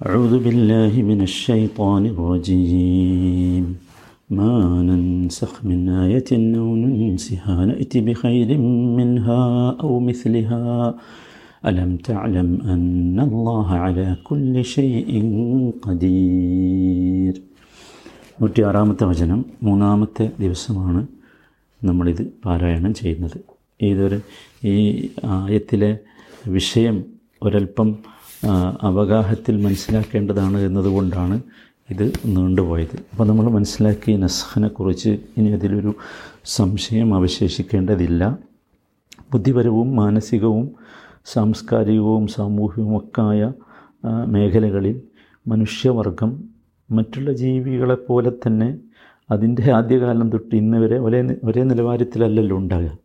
أعوذ بالله من الشيطان الرجيم ما ننسخ من آية أو ننسها نأتي بخير منها أو مثلها ألم تعلم أن الله على كل شيء قدير നൂറ്റി ആറാമത്തെ വചനം മൂന്നാമത്തെ ദിവസമാണ് നമ്മളിത് പാരായണം ചെയ്യുന്നത് ഇതൊരു ഈ ആയത്തിലെ വിഷയം ഒരല്പം ആ, അവഗാഹത്തിൽ മനസ്സിലാക്കേണ്ടതാണ് എന്നതുകൊണ്ടാണ് ഇത് നീണ്ടുപോയത്. അപ്പോൾ നമ്മൾ മനസ്സിലാക്കിയ നസ്ഹനെക്കുറിച്ച് ഇനി അതിലൊരു സംശയം അവശേഷിക്കേണ്ടതില്ല. ബുദ്ധിപരവും മാനസികവും സാംസ്കാരികവും സാമൂഹികവുമൊക്കായ മേഖലകളിൽ മനുഷ്യവർഗം മറ്റുള്ള ജീവികളെപ്പോലെ തന്നെ അതിന്റെ ആദ്യകാലം തൊട്ട് ഇന്ന് വരെ ഒരേ ഒരേ നിലവാരത്തിലല്ലല്ലോ ഉണ്ടാകുക.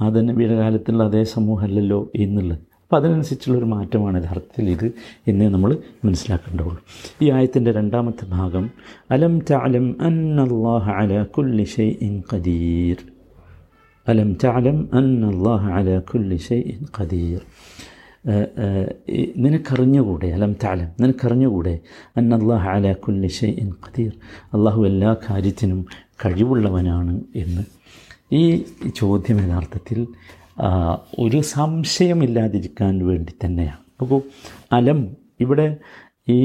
ആ തന്നെ കാലത്തുള്ള അതേ സമൂഹമല്ലല്ലോ ഇന്നുള്ളത്. അപ്പോൾ അതിനനുസരിച്ചുള്ളൊരു മാറ്റമാണ് യഥാർത്ഥത്തിൽ ഇത് എന്നേ നമ്മൾ മനസ്സിലാക്കേണ്ടതുള്ളൂ. ഈ ആയത്തിന്റെ രണ്ടാമത്തെ ഭാഗം അലം ചാലം അന്നല്ലാഹ അല കുല്ലി ഇൻ ഖദീർ. അലം ചാലം അന്നല്ലാഹ അല കുല്ലി ഖദീർ. ഏഹ്, ഏഹ്, ഈ നിനക്കറിഞ്ഞുകൂടെ അലം താലം നിനക്കറിഞ്ഞുകൂടെ അന്നല്ലാഹ അല കുല്ലി ഇൻ ഖദീർ. അള്ളാഹു എല്ലാ കാര്യത്തിനും കഴിവുള്ളവനാണ് എന്ന്. ഈ ചോദ്യം യഥാർത്ഥത്തിൽ ഒരു സംശയമില്ലാതിരിക്കാൻ വേണ്ടി തന്നെയാണ്. നോക്കൂ അലം ഇവിടെ ഈ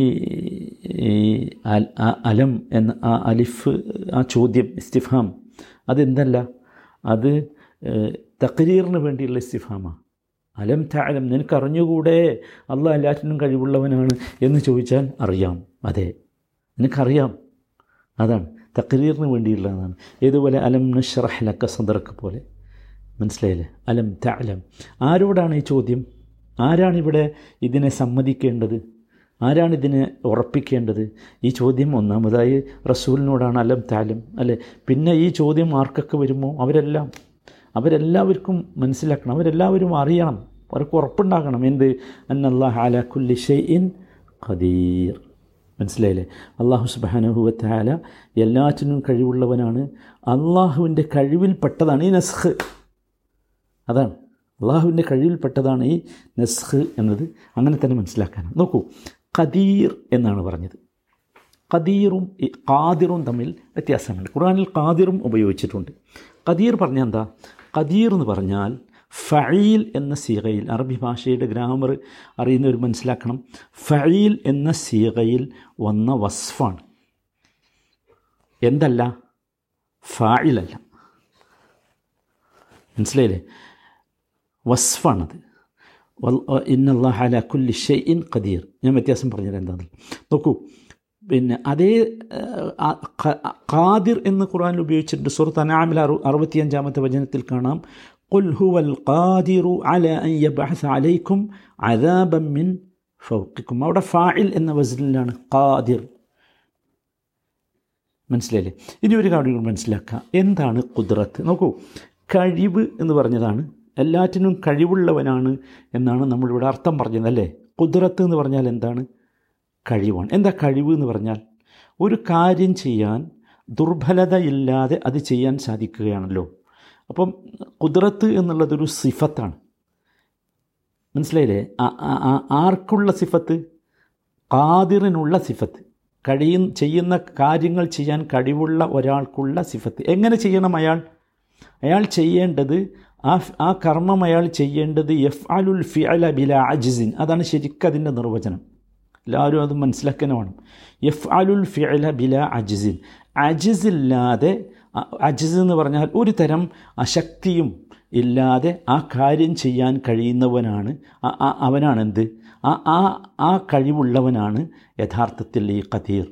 അലം എന്ന ആ അലിഫ് ആ ചോദ്യം ഇസ്തിഫാം അതെന്തല്ല? അത് തക്കരീറിന് വേണ്ടിയുള്ള ഇസ്തിഫാമാണ്. അലം താലം നിനക്കറിഞ്ഞുകൂടെ? അല്ല എല്ലാറ്റിനും കഴിവുള്ളവനാണ് എന്ന് ചോദിച്ചാൽ അറിയാം. അതെ നിനക്കറിയാം. അതാണ് തക്രീറിന് വേണ്ടിയുള്ളതാണ്. ഇതുപോലെ അലം നഷ്റഹ് ലക്ക സദർക്ക് പോലെ. മനസ്സിലായില്ലേ? അലം താലം ആരോടാണ് ഈ ചോദ്യം? ആരാണിവിടെ ഇതിനെ സമ്മതിക്കേണ്ടത്? ആരാണ് ഇതിനെ ഉറപ്പിക്കേണ്ടത്? ഈ ചോദ്യം ഒന്നാമതായി റസൂലിനോടാണ് അലം താലം അല്ലേ? പിന്നെ ഈ ചോദ്യം ആർക്കൊക്കെ വരുമോ? അവരെല്ലാം. അവരെല്ലാവർക്കും മനസ്സിലാക്കണം. അവരെല്ലാവരും അറിയണം. അവർക്ക് ഉറപ്പുണ്ടാകണം. എന്ത്? അന്നല്ലാഹ് കുല്ലി ഷൈഇൻ ഖദീർ. മനസ്സിലായില്ലേ? അള്ളാഹു സുബാനുഹുവത്താല എല്ലാറ്റിനും കഴിവുള്ളവനാണ്. അള്ളാഹുവിന്റെ കഴിവിൽപ്പെട്ടതാണ് ഈ നസ്ഖ്. അതാണ്. അള്ളാഹുവിന്റെ കഴിവിൽപ്പെട്ടതാണ് ഈ നസ്ഖ് എന്നത്. അങ്ങനെ തന്നെ മനസ്സിലാക്കാനാണ്. നോക്കൂ ഖദീർ എന്നാണ് പറഞ്ഞത്. ഖദീറും ഖാദിറും തമ്മിൽ വ്യത്യാസമുണ്ട്. ഖുർആനിൽ ഖാദിറും ഉപയോഗിച്ചിട്ടുണ്ട്. ഖദീർ പറഞ്ഞാൽ എന്താ? ഖദീർ എന്ന് പറഞ്ഞാൽ ഫഈൽ എന്ന സീകയിൽ അറബി ഭാഷയുടെ ഗ്രാമർ അറിയുന്നവർ മനസ്സിലാക്കണം. ഫഈൽ എന്ന സീകയിൽ വന്ന വസ്ഫാണ്. എന്തല്ല? ഫായിലല്ല മനസ്സിലായില്ലേ? വസ്ഫാണത് ഇന്നല്ലാഹ അല കുല്ലി ഷെയ്ഇൻ ഖദീർ ഞാൻ വ്യത്യാസം പറഞ്ഞത് എന്താണെന്ന് നോക്കൂ പിന്നെ അതേ ആ, ഖ- ഖാദിർ എന്ന് ഖുർആനിൽ ഉപയോഗിച്ചിട്ടുണ്ട് സുഹൃത്ത് അനാമിൽ അറു അറുപത്തിയഞ്ചാമത്തെ വചനത്തിൽ കാണാം قل هو القادر على أن يبعث عليكم عذابا من فوقكم അവിടെ ഫാഇൽ എന്ന വസനിലാണ് ഖാദിർ മനസ്സിലായില്ലേ ഇനി ഒരു കാര്യം കൂടി മനസ്സിലാക്കുക എന്താണ് കുതിറത്ത് നോക്കൂ കഴിവ് എന്ന് പറഞ്ഞതാണ് എല്ലാറ്റിനും കഴിവുള്ളവനാണ് എന്നാണ് നമ്മളിവിടെ അർത്ഥം പറഞ്ഞത് അല്ലേ? കുതിരത്ത് എന്ന് പറഞ്ഞാൽ എന്താണ്? കഴിവാണ്. എന്താ കഴിവ് എന്ന് പറഞ്ഞാൽ? ഒരു കാര്യം ചെയ്യാൻ ദുർബലതയില്ലാതെ അത് ചെയ്യാൻ സാധിക്കുകയാണല്ലോ. അപ്പം കുതിരത്ത് എന്നുള്ളതൊരു സിഫത്താണ്. മനസ്സിലായില്ലേ? ആർക്കുള്ള സിഫത്ത്? കാതിറിനുള്ള സിഫത്ത്. കഴിയ ചെയ്യുന്ന കാര്യങ്ങൾ ചെയ്യാൻ കഴിവുള്ള ഒരാൾക്കുള്ള സിഫത്ത്. എങ്ങനെ ചെയ്യണം അയാൾ? അയാൾ ചെയ്യേണ്ടത് ആ ആ കർമ്മം അയാൾ ചെയ്യേണ്ടത് എഫ് അലുൽ ഫിഅല ബില അജിസിൻ. അതാണ് ശരിക്കും അതിന്റെ നിർവചനം. എല്ലാവരും അത് മനസ്സിലാക്കാൻ വേണം എഫ് അലുൽ ഫിഅല ബില അജിസിൻ. അജിസില്ലാതെ അജിസ് എന്ന് പറഞ്ഞാൽ ഒരു തരം അശക്തിയും ഇല്ലാതെ ആ കാര്യം ചെയ്യാൻ കഴിയുന്നവനാണ് അവനാണെന്ത്? ആ ആ ആ കഴിവുള്ളവനാണ് യഥാർത്ഥത്തിൽ ഈ കഥീർ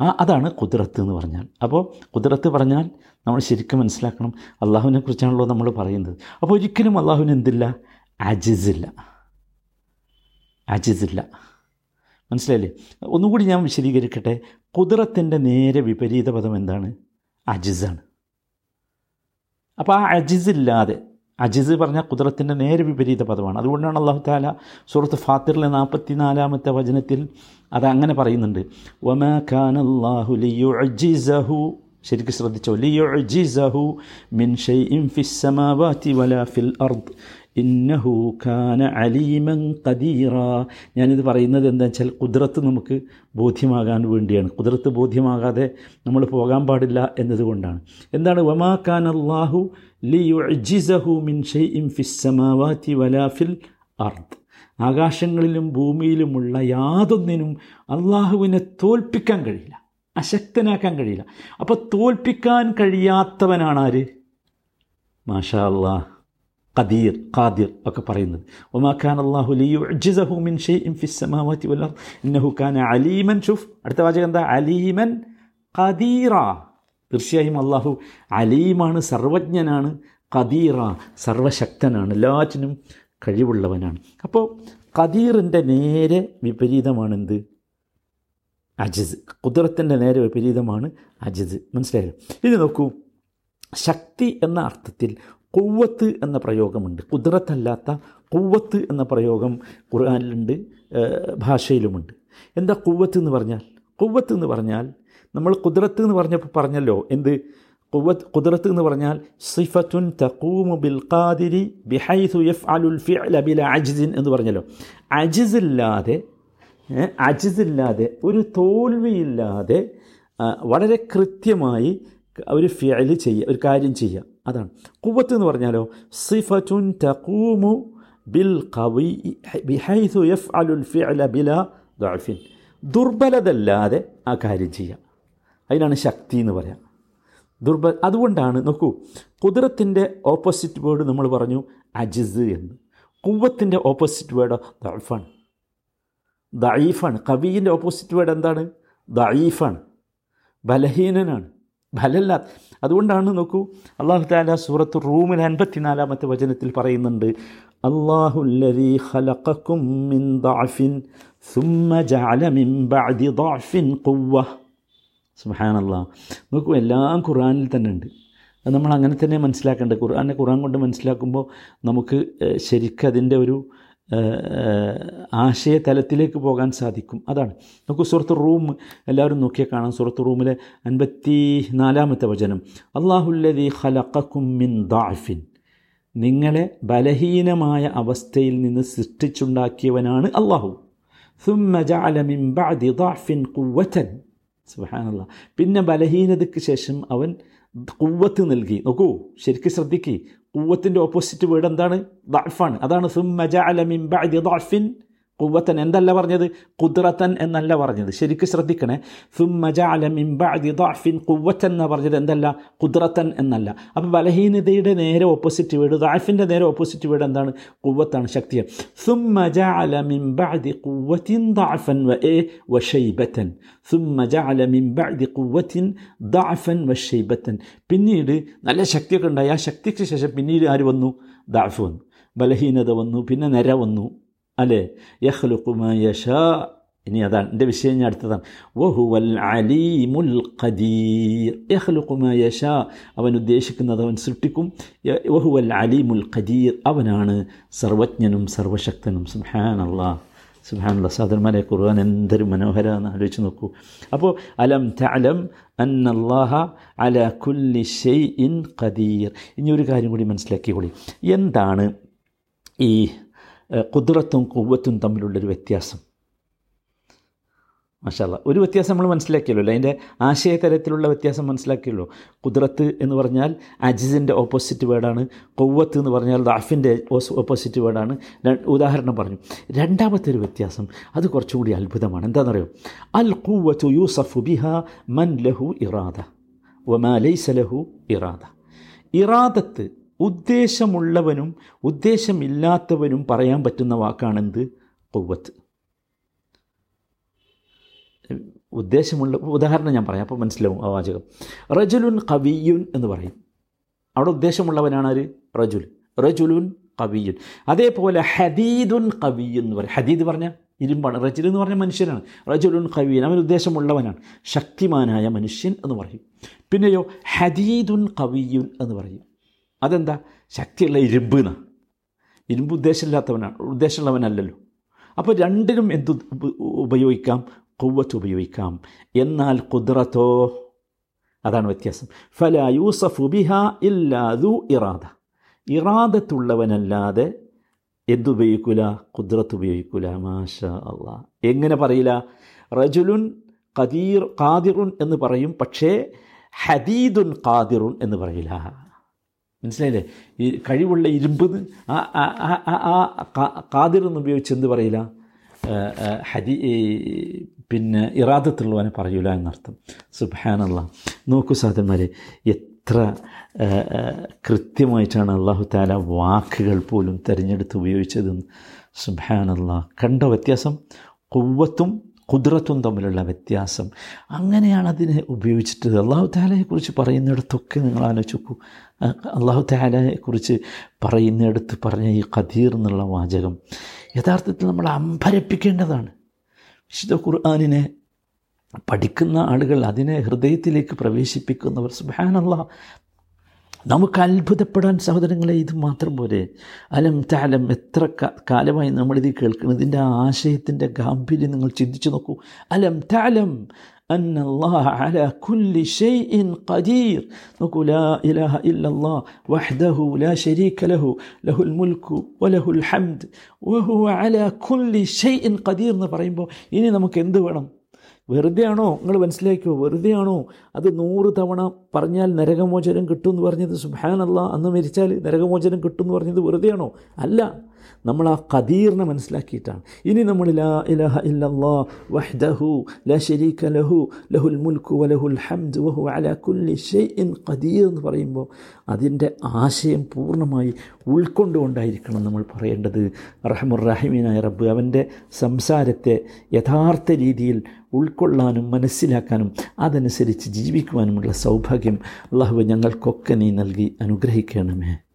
ആ അതാണ് കുതിരത്ത് എന്ന് പറഞ്ഞാൽ. അപ്പോൾ കുതിരത്ത് പറഞ്ഞാൽ നമ്മൾ ശരിക്കും മനസ്സിലാക്കണം അള്ളാഹുവിനെ കുറിച്ചാണല്ലോ നമ്മൾ പറയുന്നത്. അപ്പോൾ ഒരിക്കലും അള്ളാഹുവിന് എന്തില്ല അജിസില്ല. അജിസില്ല. മനസ്സിലായില്ലേ? ഒന്നുകൂടി ഞാൻ വിശദീകരിക്കട്ടെ. കുതിരത്തിന്റെ നേരെ വിപരീത പദം എന്താണ്? അജിസാണ്. അപ്പോൾ ആ അജിസില്ലാതെ അജിസ് പറഞ്ഞാൽ കുതിരത്തിന്റെ നേരെ വിപരീത പദമാണ്. അതുകൊണ്ടാണ് അള്ളാഹു താല സുഹൃത്ത് ഫാത്തിറിലെ നാൽപ്പത്തി നാലാമത്തെ വചനത്തിൽ അത് അങ്ങനെ പറയുന്നുണ്ട്. ശരിക്കും ശ്രദ്ധിച്ചോ? ലിയുഅജിസഹു മിൻ ഷൈഇൻ ഫിസ് സമാവാതി വലാ ഫിൽ അർദ്. ഇന്നഹു കാന അലീമൻ ഖദീറ. ഞാനിത് പറയുന്നത് എന്താ വെച്ചാൽ കുതിരത്ത് നമുക്ക് ബോധ്യമാകാൻ വേണ്ടിയാണ്. കുതിരത്ത് ബോധ്യമാകാതെ നമ്മൾ പോകാൻ പാടില്ല എന്നതുകൊണ്ടാണ്. എന്താണ്? വമാ ഖാൻ അള്ളാഹു ലിയുജിസഹു മിൻ ഷൈഇൻ ഫിസ് സമാവാതി വലാ ഫിൽ അർദ്. ആകാശങ്ങളിലും ഭൂമിയിലുമുള്ള യാതൊന്നിനും അള്ളാഹുവിനെ തോൽപ്പിക്കാൻ കഴിയില്ല. അശക്തനാക്കാൻ കഴിയില്ല. അപ്പോൾ തോൽപ്പിക്കാൻ കഴിയാത്തവനാണ് ആര്? മാഷാ കദീർ ഖദീർ ഖാദിർ ഒക്കെ പറയുന്നത്. ഒമാ ഖാൻ അള്ളാഹു ലിയുജിസഹു മിൻ ഷെയ്ഇൻ ഫിസ് സമാവാതി വൽ അർദ്. ഇന്നഹു അലീമൻ ഷുഫ്. അടുത്ത വാചകം എന്താ? അലീമൻ ഖദീറ. തീർച്ചയായും അള്ളാഹു അലീമാണ് സർവജ്ഞനാണ് ഖദീറ സർവശക്തനാണ് എല്ലാറ്റിനും കഴിവുള്ളവനാണ്. അപ്പോൾ ഖദീറിന്റെ നേരെ വിപരീതമാണെന്ത്? അജിസ്. കുതിരത്തിന്റെ നേരെ വിപരീതമാണ് അജിസ്. മനസ്സിലായോ ഇനി നോക്കൂ. ശക്തി എന്ന അർത്ഥത്തിൽ കുവ്വത്ത് എന്ന പ്രയോഗമുണ്ട്. കുതിരത്തല്ലാത്ത കുവ്വത്ത് എന്ന പ്രയോഗം ഖുർആാനിലുണ്ട് ഭാഷയിലുമുണ്ട്. എന്താ കുവ്വത്ത് എന്ന് പറഞ്ഞാൽ? കുവ്വത്ത് എന്ന് പറഞ്ഞാൽ നമ്മൾ കുതിരത്ത് എന്ന് പറഞ്ഞപ്പോൾ പറഞ്ഞല്ലോ. എന്ത്? കുവത്ത് കുതിരത്ത് എന്ന് പറഞ്ഞാൽ സിഫത്തുൻ തക്കൂമു ബിൽ ഖാദിരി ബിഹൈസു യഫ് അലുൽ ഫിഅല ബില അജിസിൻ എന്ന് പറഞ്ഞല്ലോ. അജിസില്ലാതെ അജിസില്ലാതെ ഒരു തോൽവിയില്ലാതെ വളരെ കൃത്യമായി ഒരു ഫിഅൽ ചെയ്യുക ഒരു കാര്യം ചെയ്യുക അതാണ്. കുവത്ത് എന്ന് പറഞ്ഞാലോ സിഫത്തുൻ തഖൂമു ബിൽ കവി ബിഹൈസു യഫ് അലുൽ ഫിഅല ബില ദാഫിൻ ദുർബലതല്ലാതെ ആ കാര്യം ചെയ്യുക അതിനാണ് ശക്തി എന്ന് പറയാം. ദുർബ അതുകൊണ്ടാണ് നോക്കൂ കുതിരത്തിന്റെ ഓപ്പോസിറ്റ് വേർഡ് നമ്മൾ പറഞ്ഞു അജിസ് എന്ന്. കുവ്വത്തിന്റെ ഓപ്പോസിറ്റ് വേർഡ് ദൈഫാണ് ദയീഫാണ് കവിയിന്റെ ഓപ്പോസിറ്റ് വേർഡ് എന്താണ്? ദയീഫാണ് ബലഹീനനാണ്. ബലല്ല. അതുകൊണ്ടാണ് നോക്കൂ അള്ളാഹു താല സൂറത്ത് റൂമിൽ അൻപത്തിനാലാമത്തെ വചനത്തിൽ പറയുന്നുണ്ട് അള്ളാഹുല്ലതി ഖലഖക്കും മിൻ ദഅഫിൻ ജഅല മിൻ ബഅദി ദഅഫിൻ ഖുവ്വ. സുബ്ഹാനല്ലാഹ്. നോക്കൂ എല്ലാം ഖുർആനിൽ തന്നെ ഉണ്ട്. അത് നമ്മൾ അങ്ങനെ തന്നെ മനസ്സിലാക്കേണ്ടത്. ഖുർആനെ ഖുർആൻ കൊണ്ട് മനസ്സിലാക്കുമ്പോൾ നമുക്ക് ശരിക്കും ഒരു ആശയതലത്തിലേക്ക് പോകാൻ സാധിക്കും. അതാണ്. നമുക്ക് സുഹൃത്ത് റൂം എല്ലാവരും നോക്കിയാൽ കാണാം. സുഹൃത്ത് റൂമിലെ അൻപത്തി നാലാമത്തെ വചനം. അള്ളാഹുല്ലതി ഹലക്കും മിൻ ദാഫിൻ നിങ്ങളെ ബലഹീനമായ അവസ്ഥയിൽ നിന്ന് സൃഷ്ടിച്ചുണ്ടാക്കിയവനാണ് അള്ളാഹു സുബാനുള്ള പിന്നെ ബലഹീനതയ്ക്ക് ശേഷം അവൻ കുവത്ത് നൽകി. നോക്കൂ ശരിക്കും ശ്രദ്ധിക്കുക കുവ്വത്തിന്റെ ഓപ്പോസിറ്റ് വേർഡ് എന്താണ് ദാഫാണ് അതാണ് സുമ്മ ജഅല മിൻ ബഅദി ദാഫിൻ കുവ്വത്തൻ എന്തല്ല പറഞ്ഞത്? കുദ്രത്തൻ എന്നല്ല പറഞ്ഞത്. ശരിക്കും ശ്രദ്ധിക്കണേ. ദാഫിൻ കുവ്വത്തൻ എന്ന് പറഞ്ഞത്. എന്തല്ല? കുദ്രത്തൻ എന്നല്ല. അപ്പോൾ ബലഹീനതയുടെ നേരെ ഓപ്പോസിറ്റ് വീട് ദാഫിന്റെ നേരെ ഓപ്പോസിറ്റ് വീട് എന്താണ്? കുവ്വത്താണ് വശൈബത്തൻ പിന്നീട് നല്ല ശക്തിയൊക്കെ ഉണ്ടായി. ആ ശക്തിക്ക് ശേഷം പിന്നീട് ആര് വന്നു? ദാഫ് വന്നു. ബലഹീനത വന്നു. പിന്നെ നിര വന്നു. അല്ലേ? യഹ്ലുക്കുമയഷാ ഇനി അതാണ്. എന്റെ വിഷയം ഞാൻ അടുത്തതാണ്. വഹുവൽ അലീമുൽ ഖദീർ. യഹ്ലുക്കുമയഷാ അവൻ ഉദ്ദേശിക്കുന്നത് അവൻ സൃഷ്ടിക്കും. വഹുവൽ അലീമുൽ ഖദീർ. അവനാണ് സർവജ്ഞനും സർവശക്തനും. അള്ളാഹ് സുഹാനുള്ള സാധനമാരെ ഖുർആൻ എന്തൊരു മനോഹര എന്ന് ആലോചിച്ച് നോക്കൂ. അപ്പോൾ അലം തലം അന്നല്ലാഹ അല കുല്ലി ഷെയ് ഇൻ ഖദീർ. ഇനി ഒരു കാര്യം കൂടി മനസ്സിലാക്കിക്കൊള്ളി എന്താണ് ഈ കുതിരത്തും കുവ്വത്തും തമ്മിലുള്ളൊരു വ്യത്യാസം. മാഷാല്ല ഒരു വ്യത്യാസം നമ്മൾ മനസ്സിലാക്കിയല്ലോ അല്ലേ? അതിന്റെ ആശയതലത്തിലുള്ള വ്യത്യാസം മനസ്സിലാക്കിയല്ലോ. കുതിരത്ത് എന്ന് പറഞ്ഞാൽ അജിസിന്റെ ഓപ്പോസിറ്റ് വേർഡാണ്. കൊവ്വത്ത് എന്ന് പറഞ്ഞാൽ ദാഫിന്റെ ഓപ്പോസിറ്റ് വേർഡാണ്. ഉദാഹരണം പറഞ്ഞു. രണ്ടാമത്തെ ഒരു വ്യത്യാസം അത് കുറച്ചുകൂടി അത്ഭുതമാണ്. എന്താണെന്നറിയോ? അൽ കുവ്വത്തു യൂസഫു ബിഹ മൻ ലഹു ഇറാദ വമാ ലൈസ ലഹു ഇറാദ. ഇറാദത്ത് ഉദ്ദേശമുള്ളവനും ഉദ്ദേശമില്ലാത്തവനും പറയാൻ പറ്റുന്ന വാക്കാണെന്ത്? കൊവ്വത്ത് ഉദ്ദേശമുള്ള ഉദാഹരണം ഞാൻ പറയാം അപ്പോൾ മനസ്സിലാവും ആ വാചകം. റജുലുൻ കവിയുൻ എന്ന് പറയും. അവിടെ ഉദ്ദേശമുള്ളവനാണ് ആര് റജുൽ. റജുലുൻ കവിയുൻ അതേപോലെ ഹദീദുൻ കവിയുൻ എന്ന് പറയും. ഹദീദ് പറഞ്ഞാൽ ഇരുമ്പാണ്. റജുൽ എന്ന് പറഞ്ഞാൽ മനുഷ്യനാണ്. റജുലുൻ കവിയൻ അവൻ ഉദ്ദേശമുള്ളവനാണ്. ശക്തിമാനായ മനുഷ്യൻ എന്ന് പറയും. പിന്നെയോ ഹദീദുൻ കവിയുൻ എന്ന് പറയും. അതെന്താ? ശക്തിയുള്ള ഇരുമ്പ് എന്നാ ഇരുമ്പ് ഉദ്ദേശമില്ലാത്തവനാണ്. ഉദ്ദേശമുള്ളവനല്ലല്ലോ. അപ്പോൾ രണ്ടിനും എന്ത് ഉപയോഗിക്കാം? കൊവ്വത്ത് ഉപയോഗിക്കാം. എന്നാൽ കുദ്രത്തോ? അതാണ് വ്യത്യാസം. ഫല യൂസഫു ബിഹ ഇല്ലാതു ഇറാദ. ഇറാദത്തുള്ളവനല്ലാതെ എന്തുപയോഗിക്കൂല കുദ്രത്ത് ഉപയോഗിക്കൂല. മാഷ അള്ളാ. എങ്ങനെ പറയില്ല? റജുലുൻ കദീർ ഖാദിറുൻ എന്ന് പറയും. പക്ഷേ ഹദീദുൻ ഖാദിറുൻ എന്ന് പറയില്ല. മനസ്സിലായില്ലേ? ഈ കഴിവുള്ള ഇരുമ്പെന്ന് ആ ആ- ഉപയോഗിച്ച് എന്ത് പറയില്ല? ഹരി പിന്നെ ഇറാദത്തുള്ളവനെ പറയൂല എന്നർത്ഥം. സുബാനല്ല നോക്കൂ സാധന്മാരെ എത്ര കൃത്യമായിട്ടാണ് അള്ളാഹു താല വാക്കുകൾ പോലും തിരഞ്ഞെടുത്ത് ഉപയോഗിച്ചതെന്ന്. സുബാനല്ല കണ്ട വ്യത്യാസം? കുവ്വത്തും കുതിരത്തും തമ്മിലുള്ള വ്യത്യാസം. അങ്ങനെയാണ് അതിനെ ഉപയോഗിച്ചിട്ട് അള്ളാഹു താലയെക്കുറിച്ച് പറയുന്നിടത്തൊക്കെ നിങ്ങൾ ആലോചിച്ച് നോക്കൂ ആ, അള്ളാഹു താലയെക്കുറിച്ച് പറയുന്നിടത്ത് പറഞ്ഞ ഈ ഖദീർ എന്നുള്ള വാചകം യഥാർത്ഥത്തിൽ നമ്മൾ അമ്പരപ്പിക്കേണ്ടതാണ്. വിശുദ്ധ ഖുർആാനിനെ പഠിക്കുന്ന ആളുകൾ അതിനെ ഹൃദയത്തിലേക്ക് പ്രവേശിപ്പിക്കുന്നവർ സുബാനല്ല നമുക്ക് അത്ഭുതപ്പെടാൻ സഹോദരങ്ങളെ ഇത് മാത്രം പോലെ അലം താലം എത്ര കാലമായി നമ്മളിത് കേൾക്കുന്നത് ഇതിന്റെ ആശയത്തിന്റെ ഗാംഭീര്യം നിങ്ങൾ ചിന്തിച്ചു നോക്കൂ അലം താലം أن الله على كل شيء قدير نقول لا إله إلا الله وحده لا شريك له له الملك وله الحمد وهو على كل شيء قدير نبرين إني نمك اندو വെറുതെയാണോ? നിങ്ങൾ മനസ്സിലാക്കിയോ? വെറുതെയാണോ? അത് നൂറ് തവണ പറഞ്ഞാൽ നരകമോചനം കിട്ടുമെന്ന് പറഞ്ഞത്? സുഹാനല്ല അന്ന് മരിച്ചാൽ നരകമോചനം കിട്ടുമെന്ന് പറഞ്ഞത് വെറുതെയാണോ? അല്ല. നമ്മൾ ആ ഖദീറിനെ മനസ്സിലാക്കിയിട്ടാണ്. ഇനി നമ്മൾ ലാ ഇലഹ ഇല്ലല്ലാ വഹ്ദഹു ലാ ലഹു ലഹുൽ മുൽക്കു വലഹുൽ ഹംദ് വഹു അലാ കുല്ലി ഷൈഇൻ ഖദീർ എന്ന് പറയുമ്പോൾ അതിന്റെ ആശയം പൂർണമായി ഉൾക്കൊണ്ടുകൊണ്ടായിരിക്കണം നമ്മൾ പറയേണ്ടത്. റഹമുറഹിമീനായ റബ്ബ് അവന്റെ സംസാരത്തെ യഥാർത്ഥ രീതിയിൽ ഉൾക്കൊള്ളാനും മനസ്സിലാക്കാനും അതനുസരിച്ച് ജീവിക്കുവാനുമുള്ള സൗഭാഗ്യം അള്ളാഹു ഞങ്ങൾക്കൊക്കെ നീ നൽകി അനുഗ്രഹിക്കണമേ.